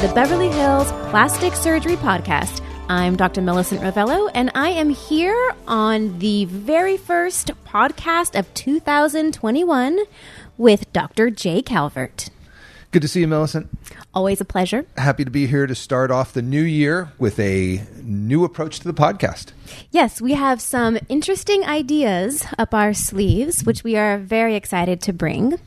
the Beverly Hills Plastic Surgery Podcast. I'm Dr. Millicent Rovelo, and I am here on the very first podcast of 2021 with Dr. Jay Calvert. Good to see you, Millicent. Always a pleasure. Happy to be here to start off the new year with a new approach to the podcast. Yes, we have some interesting ideas up our sleeves, which we are very excited to bring.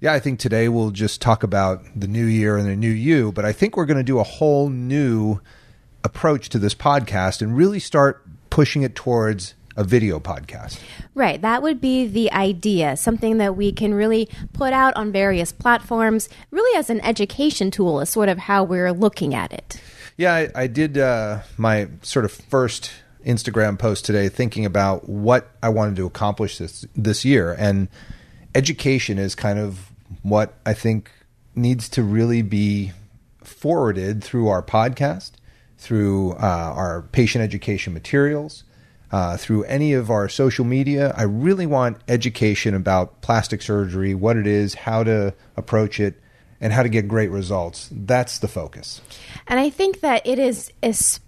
Yeah, I think today we'll just talk about the new year and the new you, but I think we're going to do a whole new approach to this podcast and really start pushing it towards a video podcast. Right. That would be the idea, something that we can really put out on various platforms, really as an education tool, is sort of how we're looking at it. Yeah, I, I did uh, my sort of first Instagram post today thinking about what I wanted to accomplish this this year and education is kind of what I think needs to really be forwarded through our podcast, through uh, our patient education materials, uh, through any of our social media. I really want education about plastic surgery, what it is, how to approach it, and how to get great results. That's the focus. And I think that it is especially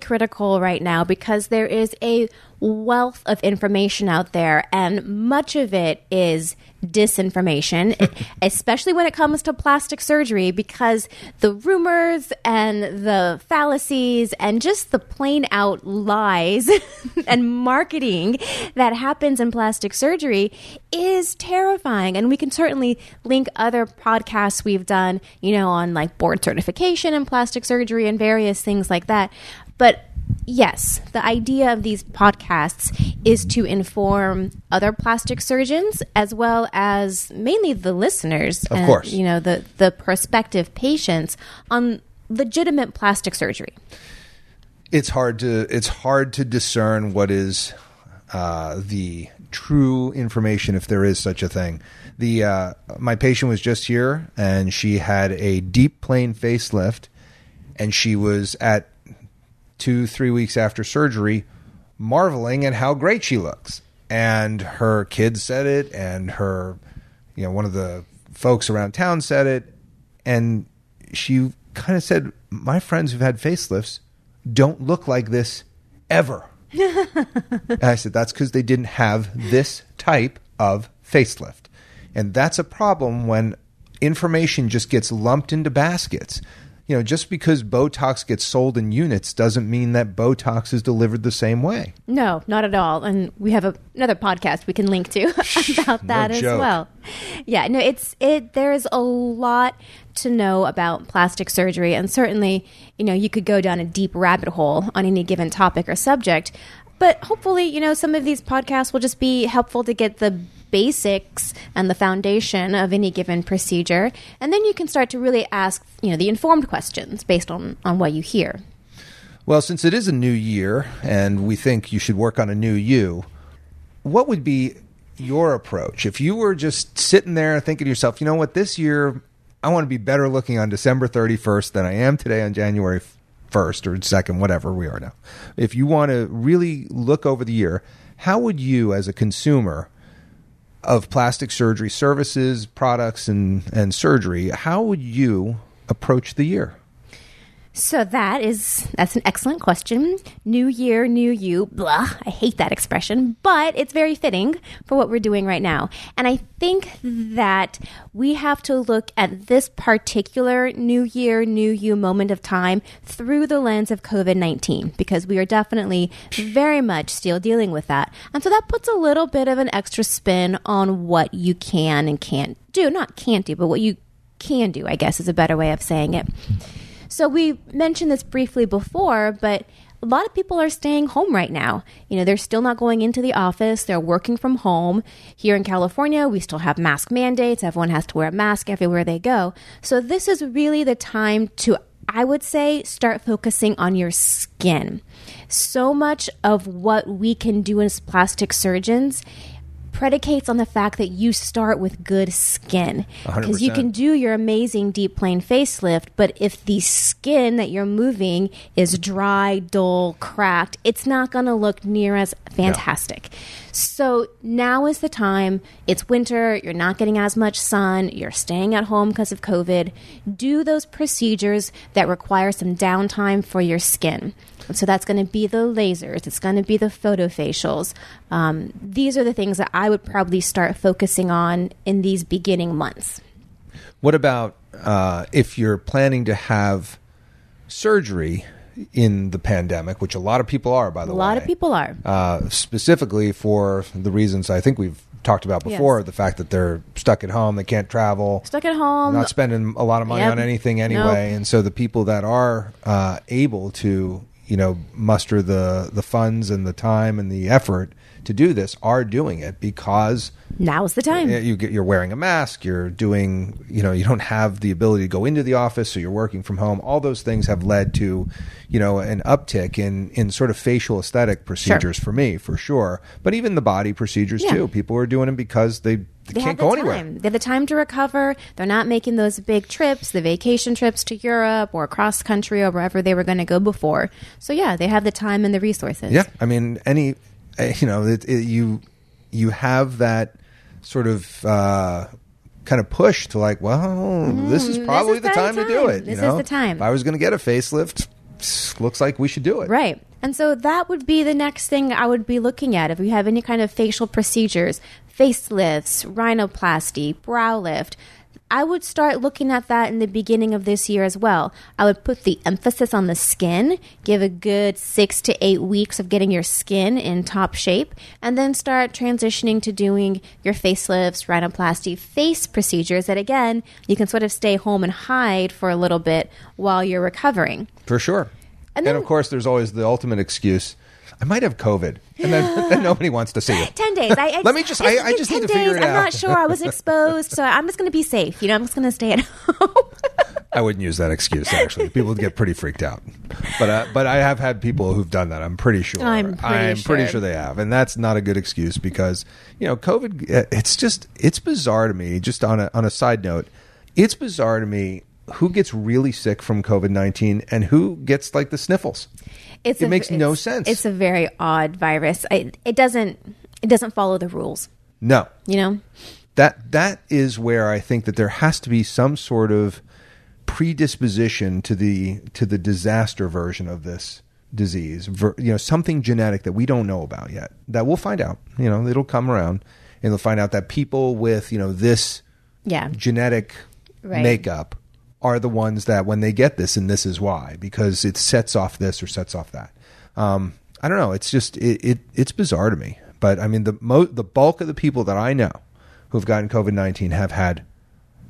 critical right now because there is a wealth of information out there, and much of it is disinformation, especially when it comes to plastic surgery, because the rumors and the fallacies and just the plain out lies and marketing that happens in plastic surgery is terrifying. And we can certainly link other podcasts we've done, you know, on like board certification and plastic surgery and various things like that. But yes, the idea of these podcasts is to inform other plastic surgeons as well as mainly the listeners, Of and, course. you know, the the prospective patients on legitimate plastic surgery. it's hard to it's hard to discern what is uh, the true information if there is such a thing. The uh, my patient was just here and she had a deep plane facelift, and she was at two three weeks after surgery, marveling at how great she looks. And her kids said it, and her you know one of the folks around town said it, and she kind of said, "My friends who've had facelifts don't look like this ever." and I said, "That's because they didn't have this type of facelift, and that's a problem when information just gets lumped into baskets." You know, just because Botox gets sold in units doesn't mean that Botox is delivered the same way. No, not at all. And we have a, another podcast we can link to about that as joke. well. Yeah, no, it's it. There is a lot to know about plastic surgery, and certainly, you know, you could go down a deep rabbit hole on any given topic or subject. But hopefully, you know, some of these podcasts will just be helpful to get the basics and the foundation of any given procedure, and then you can start to really ask, you know, the informed questions based on on what you hear. Well, since it is a new year and we think you should work on a new you, what would be your approach if you were just sitting there thinking to yourself, you know what, this year I want to be better looking on December 31st than I am today on January 1st or 2nd, whatever we are now. If you want to really look over the year, how would you, as a consumer of plastic surgery services, products, and, and surgery, how would you approach the year? So that is that's an excellent question. New year, new you. Blah. I hate that expression, but it's very fitting for what we're doing right now. And I think that we have to look at this particular new year, new you moment of time through the lens of COVID-19 because we are definitely very much still dealing with that. And so that puts a little bit of an extra spin on what you can and can't do. Not can't do, but what you can do, I guess is a better way of saying it. So we mentioned this briefly before, but a lot of people are staying home right now. You know, they're still not going into the office, they're working from home. Here in California, we still have mask mandates. Everyone has to wear a mask everywhere they go. So this is really the time to I would say start focusing on your skin. So much of what we can do as plastic surgeons predicates on the fact that you start with good skin. Because you can do your amazing deep plane facelift, but if the skin that you're moving is dry, dull, cracked, it's not going to look near as fantastic. So now is the time. It's winter. You're not getting as much sun. You're staying at home because of COVID. Do those procedures that require some downtime for your skin. So that's going to be the lasers. It's going to be the photofacials. Um, these are the things that I would probably start focusing on in these beginning months. What about uh, if you're planning to have surgery in the pandemic, which a lot of people are, by the way? A way? lot of people are. uh, specifically for the reasons I think we've talked about before Yes. the fact that they're stuck at home, they can't travel, Stuck at home. not spending a lot of money Yep. on anything anyway. And so the people that are uh, able to, you know, muster the, the funds and the time and the effort to do this are doing it because Now's the time. you get, you're wearing a mask. You're doing, you know, you don't have the ability to go into the office, so you're working from home. All those things have led to, you know, an uptick in in sort of facial aesthetic procedures for me, for sure. But even the body procedures Yeah. too. People are doing them because they, they, They can't have the go anywhere. time. They have the time to recover. They're not making those big trips, the vacation trips to Europe or cross country or wherever they were going to go before. So yeah, they have the time and the resources. Yeah, I mean, any, uh, you know, it, it, you you have that sort of. Uh, Kind of push to like, well, this is probably Mm, is the the time, to do time. it. you This is know? the time. If I was going to get a facelift, looks like we should do it. Right. And so that would be the next thing I would be looking at if you have any kind of facial procedures, facelifts, rhinoplasty, brow lift. I would start looking at that in the beginning of this year as well. I would put the emphasis on the skin, give a good six to eight weeks of getting your skin in top shape, and then start transitioning to doing your facelifts, rhinoplasty, face procedures that, again, you can sort of stay home and hide for a little bit while you're recovering. For sure. And, And then- of course, there's always the ultimate excuse. I might have COVID, and then, then nobody wants to see it. 10 days. I, I Let me just- I- I just need 10 to figure days, it I'm out. not sure. I was exposed, so I'm just going to be safe. You know, I'm just going to stay at home. I wouldn't use that excuse. Actually, people would get pretty freaked out. But uh, but I have had people who've done that. I'm pretty sure. I'm pretty I'm pretty sure. sure they have, and that's not a good excuse because you know COVID. uh, It's just it's bizarre to me. Just on a on a side note, it's bizarre to me who gets really sick from COVID nineteen and who gets like the sniffles. It's It a- makes no sense. It's a very odd virus. I, it doesn't it doesn't follow the rules, No, you know? that that is where I think that there has to be some sort of predisposition to the to the disaster version of this disease. Ver, you know, something genetic that we don't know about yet. That we'll find out. You know, it'll come around, and they'll find out that people with you know this Yeah. genetic Right. makeup are the ones that when they get this, and this is why because it sets off this or sets off that. Um, I don't know. It's just it, it it's bizarre to me. But I mean, the mo- the bulk of the people that I know who've gotten COVID nineteen have had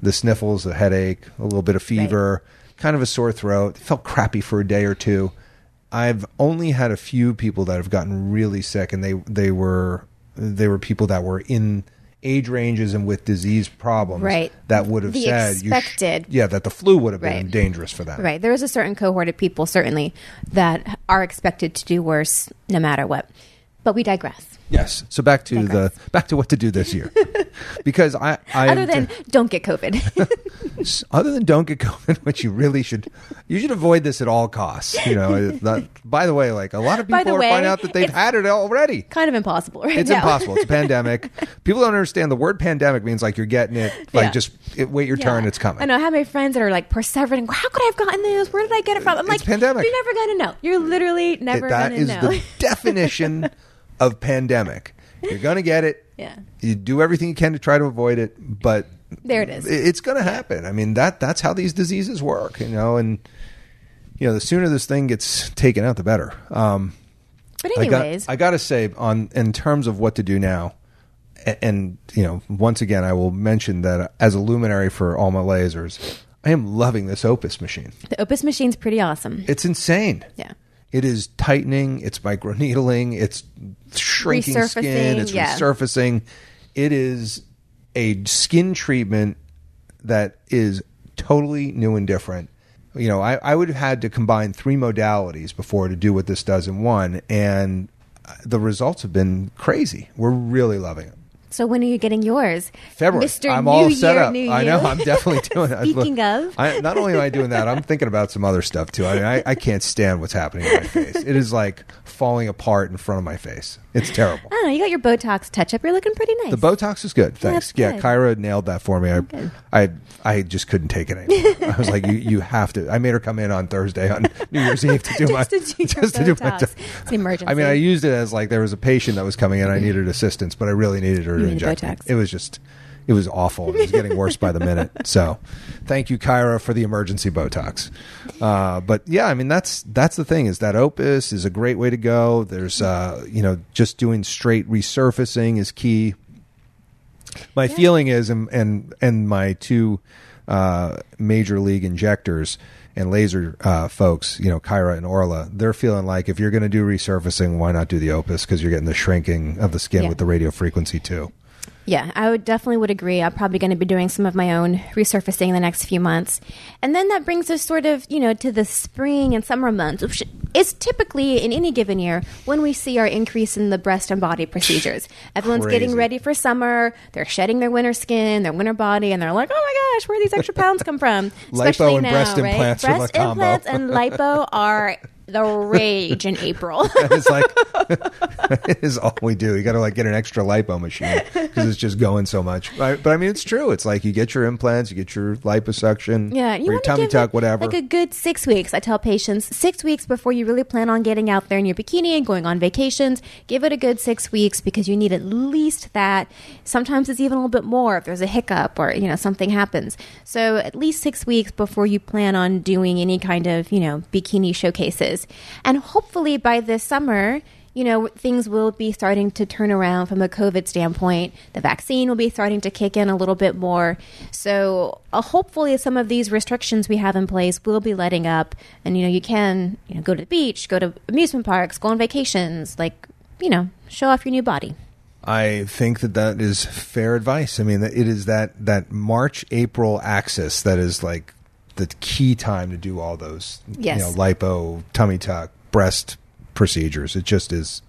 the sniffles, the headache, a little bit of fever, kind of a sore throat. Felt crappy for a day or two. I've only had a few people that have gotten really sick, and they they were they were people that were in age ranges and with disease problems Right. that would have The said you sh- expected. yeah that the flu would have been Right. dangerous for them Right. There is a certain cohort of people, certainly, that are expected to do worse no matter what. But we digress. Yes so back to the back to what to do this year because i i Other than don't get COVID. other than don't get COVID, which you really should, you should avoid this at all costs. You know, it's not, by the way, like a lot of people are way, finding out that they've had it already. kind of impossible right It's now. impossible. It's a pandemic. People don't understand the word pandemic means like you're getting it, like Yeah. just it, wait your Yeah. turn, it's coming. I know. I have my friends that are like perseverating. How could I have gotten this? Where did I get it from? I'm like, pandemic. You're never going to know. You're literally never that gonna know. That is the definition of pandemic. You're going to get it. yeah. You do everything you can to try to avoid it, but There it is. it's going to happen. I mean that that's how these diseases work, you know. And you know, the sooner this thing gets taken out, the better. Um, But I got, anyways, I got to say, on in terms of what to do now, a- and you know, once again, I will mention that as a luminary for all my lasers, I am loving this Opus machine. the Opus machine's pretty awesome. It's insane. Yeah. It is tightening. It's microneedling. It's shrinking skin. It's yeah. resurfacing. It is a skin treatment that is totally new and different. You know, I, I would have had to combine three modalities before to do what this does in one, and the results have been crazy. We're really loving it. So when are you getting yours? February. Mr. I'm New all set Year, up. New I know. I'm definitely doing that. Speaking of. I, not only am I doing that, I'm thinking about some other stuff too. I mean, I, I can't stand what's happening in my face. It is like falling apart in front of my face. It's terrible. I don't know. You got your Botox touch up. You're looking pretty nice. The Botox is good. Thanks. Yeah, good. Kyra nailed that for me. I, Good. I, I just couldn't take it anymore. I was like, you, you have to. I made her come in on Thursday on New Year's Eve to do Just my to do just to do my. Botox. It's an emergency. I mean, I used it as like there was a patient that was coming in. I needed assistance, but I really needed her to You needed inject. Botox. It was just, it was awful. It was getting worse by the minute. So, thank you, Kyra, for the emergency Botox. Uh, but yeah, I mean, that's that's the thing is that Opus is a great way to go. There's, uh, you know, just doing straight resurfacing is key. My feeling is, and and and my two uh, major league injectors and laser uh, folks, you know, Kyra and Orla, they're feeling like if you're going to do resurfacing, why not do the Opus because you're getting the shrinking of the skin Yeah. with the radio frequency too. Yeah, I would definitely would agree. I'm probably going to be doing some of my own resurfacing in the next few months. And then that brings us sort of, you know, to the spring and summer months, which is typically in any given year when we see our increase in the breast and body procedures. Everyone's getting ready for summer. They're shedding their winter skin, their winter body, and they're like, oh my gosh, where do these extra pounds come from? Lipo Especially and now, breast right? implants breast implants and lipo are the rage in April. it's like it is all we do. You got to like get an extra lipo machine because it's just going so much. Right? But I mean, it's true. It's like you get your implants, you get your liposuction, Yeah, you your tummy give tuck, whatever. Like a good six weeks. I tell patients six weeks before you really plan on getting out there in your bikini and going on vacations. Give it a good six weeks because you need at least that. Sometimes it's even a little bit more if there's a hiccup or you know something happens. So at least six weeks before you plan on doing any kind of you know bikini showcases, and hopefully by this summer you know, things will be starting to turn around from a COVID standpoint. The vaccine will be starting to kick in a little bit more. So, uh, hopefully, some of these restrictions we have in place will be letting up. And, you know, you can you know, go to the beach, go to amusement parks, go on vacations, like, you know, show off your new body. I think that that is fair advice. I mean, it is that that March April axis that is like the key time to do all those, Yes. you know, lipo, tummy tuck, breast procedures. It just is,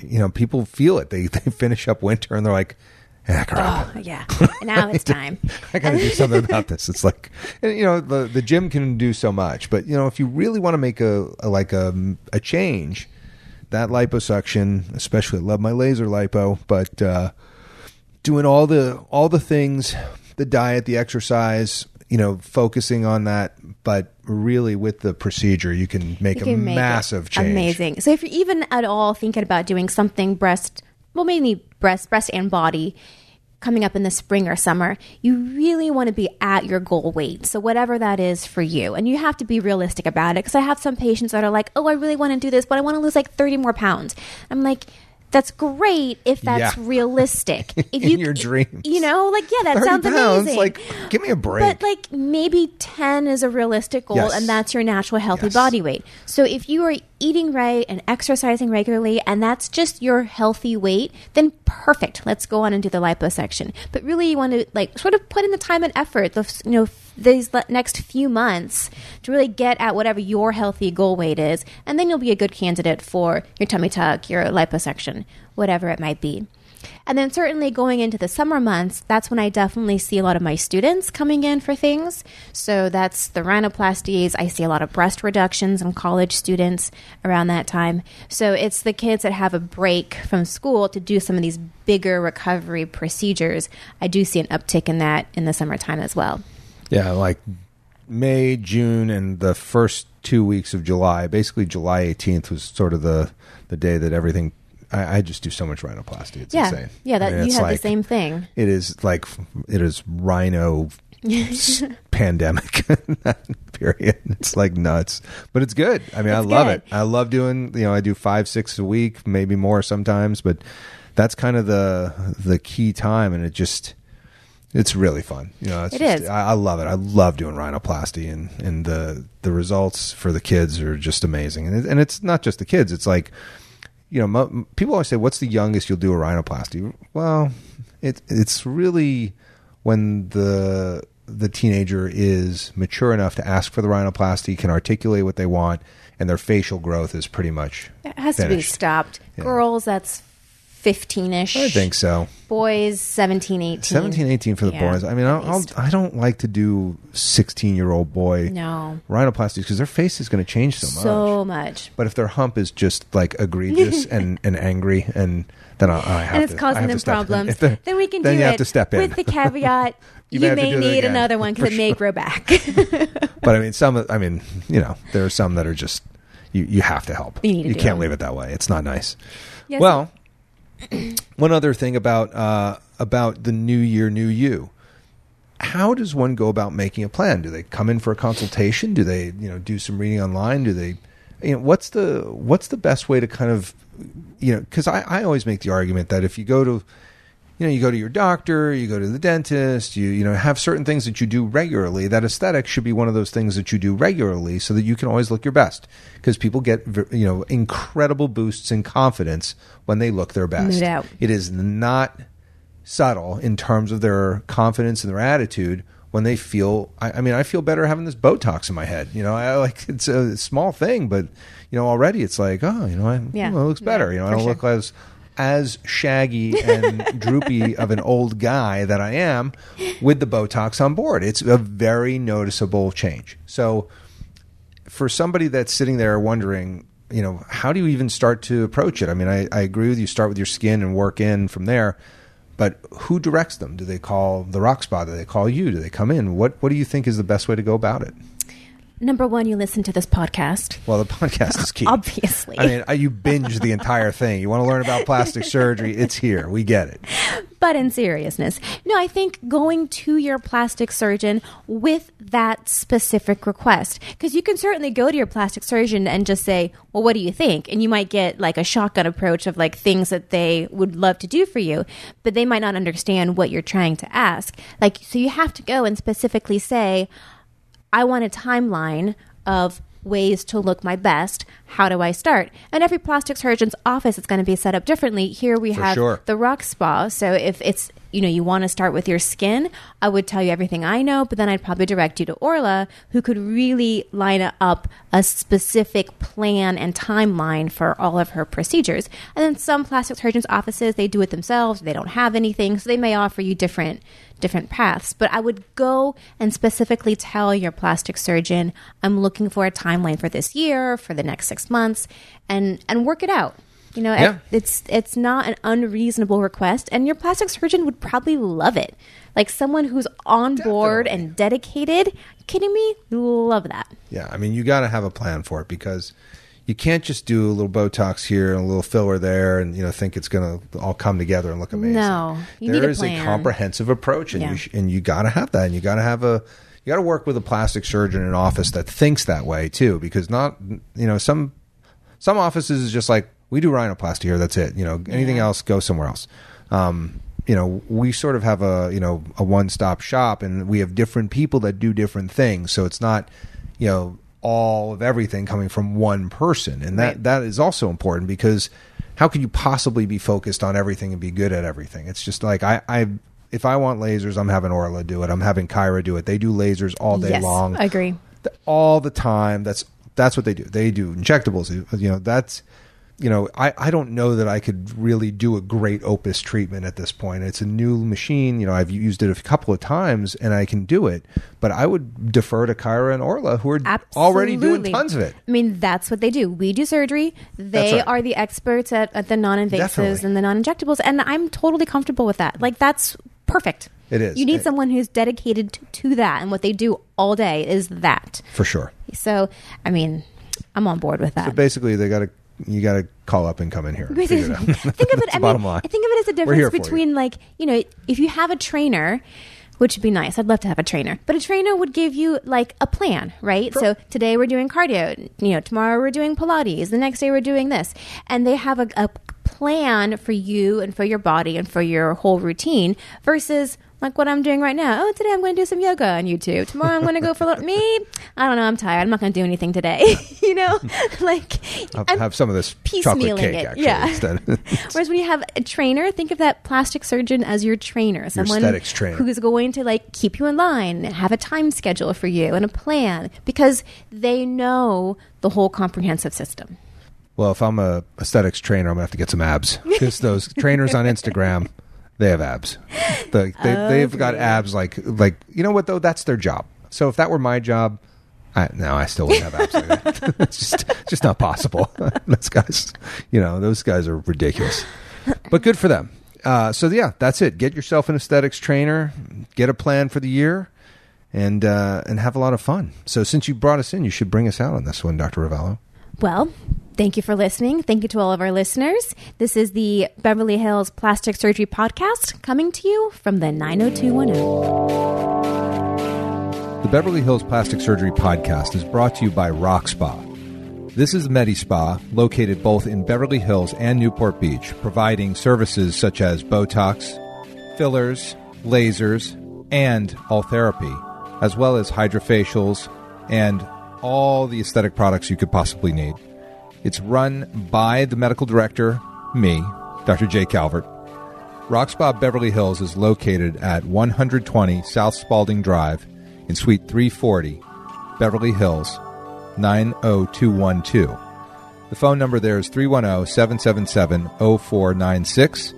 you know, people feel it. They they finish up winter and they're like, ah, crap. Oh, yeah. now it's time. I got to do something about this. It's like, you know, the the gym can do so much, but you know, if you really want to make a, a like a a change, that liposuction, especially I love my laser lipo, but uh, doing all the all the things, the diet, the exercise, you know, focusing on that, but really with the procedure, you can make You a make massive change. Amazing. So if you're even at all thinking about doing something breast, well, mainly breast, breast and body, coming up in the spring or summer, you really want to be at your goal weight. So whatever that is for you, and you have to be realistic about it. Because I have some patients that are like, "Oh, I really want to do this, but I want to lose like 30 more pounds." I'm like. That's great if that's Yeah. realistic. If In you, your dreams. you know, like yeah, that 30 sounds pounds, amazing. like, give me a break. But like maybe 10 is a realistic goal Yes. and that's your natural healthy Yes. body weight. So if you are eating right and exercising regularly and that's just your healthy weight, then perfect. Let's go on and do the liposuction. But really you want to like sort of put in the time and effort, the you know these next few months to really get at whatever your healthy goal weight is and then you'll be a good candidate for your tummy tuck, your liposuction, whatever it might be. And then certainly going into the summer months, that's when I definitely see a lot of my students coming in for things. So that's the rhinoplasties. I see a lot of breast reductions in college students around that time. So it's the kids that have a break from school to do some of these bigger recovery procedures. I do see an uptick in that in the summertime as well. Yeah, like May, June, and the first two weeks of July. Basically, July 18th was sort of the the day that everything. I, I just do so much rhinoplasty. It's yeah. insane. Yeah, that I mean, you it's have like- the same thing. It is like it is rhino pandemic period. It's like nuts, but it's good. I mean, I love good. it. I love doing. You know, I do five, six a week, maybe more sometimes, but that's kind of the the key time, and it just. It's really fun. You know, it's It just, is. I, I love it. I love doing rhinoplasty, and and the the results for the kids are just amazing. And it, and it's not just the kids. It's like, you know, mo- people always say, "What's the youngest you'll do a rhinoplasty?" Well, it it's really when the the teenager is mature enough to ask for the rhinoplasty, can articulate what they want, and their facial growth is pretty much It has to be stopped. Yeah. Girls, that's 15ish. I think so. Boys 17, 18. 17, 18 for the Yeah, boys. I mean, I'll, I'll, least. I don't like to do 16 year old boy No. rhinoplasties because their face is going to change so much. So much. But if their hump is just like egregious and, and angry, and then I, I have and it's to, I causing have to them step in. problems. If they're- Then we can then do you it have to step in. with the caveat You you, may have to may do it need again, another one because it may sure. grow back. but I mean, some. I mean, you know, there are some that are just you. You have to help. You need to do can't it. leave it that way. It's not nice. Yes. Well, one other thing about uh, about the new year, new you. How does one go about making a plan? Do they come in for a consultation? Do they, you know, do some reading online? Do they, you know, what's the what's the best way to kind of, you know, because I, I always make the argument that if you go to, you know, you go to your doctor, you go to the dentist, you you know, have certain things that you do regularly. That aesthetic should be one of those things that you do regularly, so that you can always look your best. Because people get you know incredible boosts in confidence when they look their best. It is not subtle in terms of their confidence and their attitude when they feel I, I mean i feel better having this botox in my head you know i like it's a small thing but you know already it's like oh you know I, Yeah. well, it looks better Yeah, you know i don't sure. look as as shaggy and droopy of an old guy that i am with the botox on board it's a very noticeable change so for somebody that's sitting there wondering, you know, how do you even start to approach it? I mean, I, I agree with you. Start with your skin and work in from there. But who directs them? Do they call the rock spa? Do they call you? Do they come in? What What do you think is the best way to go about it? Number one, you listen to this podcast. Well, the podcast is key. Obviously. I mean, uh, you binge the entire thing. You want to learn about plastic surgery? It's here. We get it. But in seriousness, no, I think going to your plastic surgeon with that specific request, because you can certainly go to your plastic surgeon and just say, well, what do you think? And you might get like a shotgun approach of like things that they would love to do for you, but they might not understand what you're trying to ask. Like, so you have to go and specifically say, I want a timeline of ways to look my best. How do I start? And every plastic surgeon's office is going to be set up differently. Here we For have sure. the rock spa. So if it's you know you want to start with your skin, I would tell you everything I know, but then I'd probably direct you to Orla, who could really line up a specific plan and timeline for all of her procedures. And then some plastic surgeons' offices they do it themselves. They don't have anything, so they may offer you different different paths. But I would go and specifically tell your plastic surgeon, I'm looking for a timeline for this year, for the next six months, and and work it out. You know, Yeah. it's it's not an unreasonable request, and your plastic surgeon would probably love it. Like someone who's on board and dedicated. Kidding me? Love that. Yeah, I mean, you got to have a plan for it because you can't just do a little Botox here and a little filler there, and you know think it's going to all come together and look amazing. No, you There need a is plan. comprehensive approach, and Yeah. you sh- and you got to have that, and you got to have a you got to work with a plastic surgeon in an office that thinks that way too, because not you know some some offices is just like we do rhinoplasty here, that's it. You know, anything Yeah. else go somewhere else. Um, you know, we sort of have a you know a one stop shop, and we have different people that do different things, so it's not you know all of everything coming from one person, and that Right. that is also important because how could you possibly be focused on everything and be good at everything? It's just like I, I if I want lasers, I'm having Orla do it. I'm having Kyra do it. They do lasers all day yes, long I agree. all the time. That's that's what they do. They do injectables. You know, that's you know, I, I don't know that I could really do a great opus treatment at this point. It's a new machine. You know, I've used it a couple of times and I can do it, but I would defer to Kyra and Orla who are already doing tons of it. I mean, that's what they do. We do surgery. They right. are the experts at, at the non-invasives and the non-injectables, and I'm totally comfortable with that. Like that's perfect. It is. You need It- someone who's dedicated to, to that, and what they do all day is that. For sure. So, I mean, I'm on board with that. So basically they gotta you gotta call up and come in here. and figure it out. think of it. I mean, line. think of it as a difference for you. between like you know, if you have a trainer, which would be nice. I'd love to have a trainer, but a trainer would give you like a plan, right? So today we're doing cardio. You know, tomorrow we're doing Pilates. The next day we're doing this, and they have a, a plan for you and for your body and for your whole routine versus. Like what I'm doing right now. Oh, today I'm going to do some yoga on YouTube. Tomorrow I'm going to go for a little, me. I don't know. I'm tired. I'm not going to do anything today. you know, like I'll I'm have some of this chocolate piecemealing cake it. actually Yeah. instead. Whereas when you have a trainer, think of that plastic surgeon as your trainer, someone aesthetics trainer. who is going to like keep you in line, have a time schedule for you and a plan because they know the whole comprehensive system. Well, if I'm a aesthetics trainer, I'm gonna have to get some abs because those trainers on Instagram, they have abs. The, they, they've got abs like like you know what though? That's their job. So if that were my job, I, no, I still wouldn't have abs like that. it's just just not possible. those guys, you know, those guys are ridiculous. But good for them. Uh, so yeah, that's it. Get yourself an aesthetics trainer. Get a plan for the year. And uh, and have a lot of fun. So since you brought us in, you should bring us out on this one, Doctor Rovelo. Well, thank you for listening. Thank you to all of our listeners. This is the Beverly Hills Plastic Surgery Podcast coming to you from the 90210. The Beverly Hills Plastic Surgery Podcast is brought to you by Rock Spa. This is MediSpa, located both in Beverly Hills and Newport Beach, providing services such as Botox, fillers, lasers, and all therapy, as well as hydrofacials and all the aesthetic products you could possibly need. It's run by the medical director, me, Dr. Jay Calvert. Rock Spa Beverly Hills is located at 120 South Spalding Drive in Suite 340, Beverly Hills, 90212. The phone number there is 310 777 0496.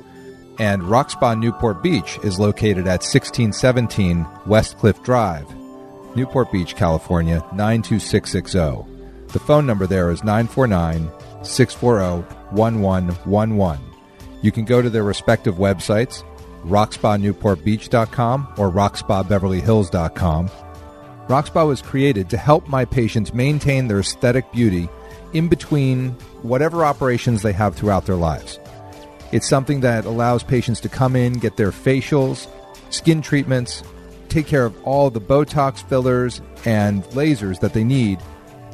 And Rock Spa Newport Beach is located at 1617 West Cliff Drive, Newport Beach, California 92660. The phone number there is 949 640 1111. You can go to their respective websites, rockspanewportbeach.com or rockspabeverlyhills.com. Rockspa was created to help my patients maintain their aesthetic beauty in between whatever operations they have throughout their lives. It's something that allows patients to come in, get their facials, skin treatments, take care of all the Botox fillers and lasers that they need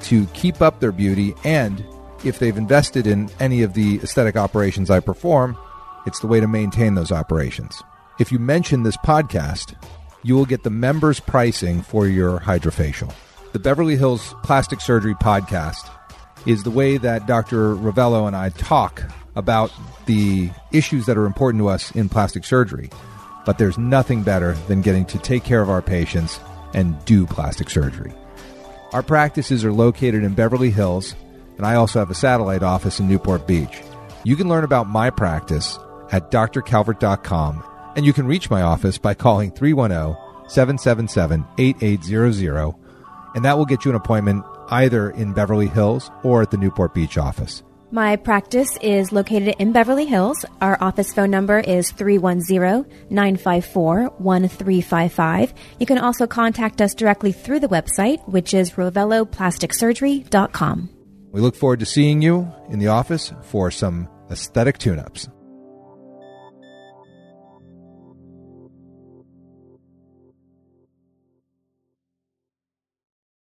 to keep up their beauty. And if they've invested in any of the aesthetic operations I perform, it's the way to maintain those operations. If you mention this podcast, you will get the members' pricing for your hydrofacial. The Beverly Hills Plastic Surgery Podcast is the way that Dr. Rovelo and I talk about the issues that are important to us in plastic surgery. But there's nothing better than getting to take care of our patients and do plastic surgery. Our practices are located in Beverly Hills, and I also have a satellite office in Newport Beach. You can learn about my practice at drcalvert.com, and you can reach my office by calling 310 777 8800, and that will get you an appointment either in Beverly Hills or at the Newport Beach office. My practice is located in Beverly Hills. Our office phone number is 310-954-1355. You can also contact us directly through the website, which is roveloplasticsurgery.com. We look forward to seeing you in the office for some aesthetic tune ups.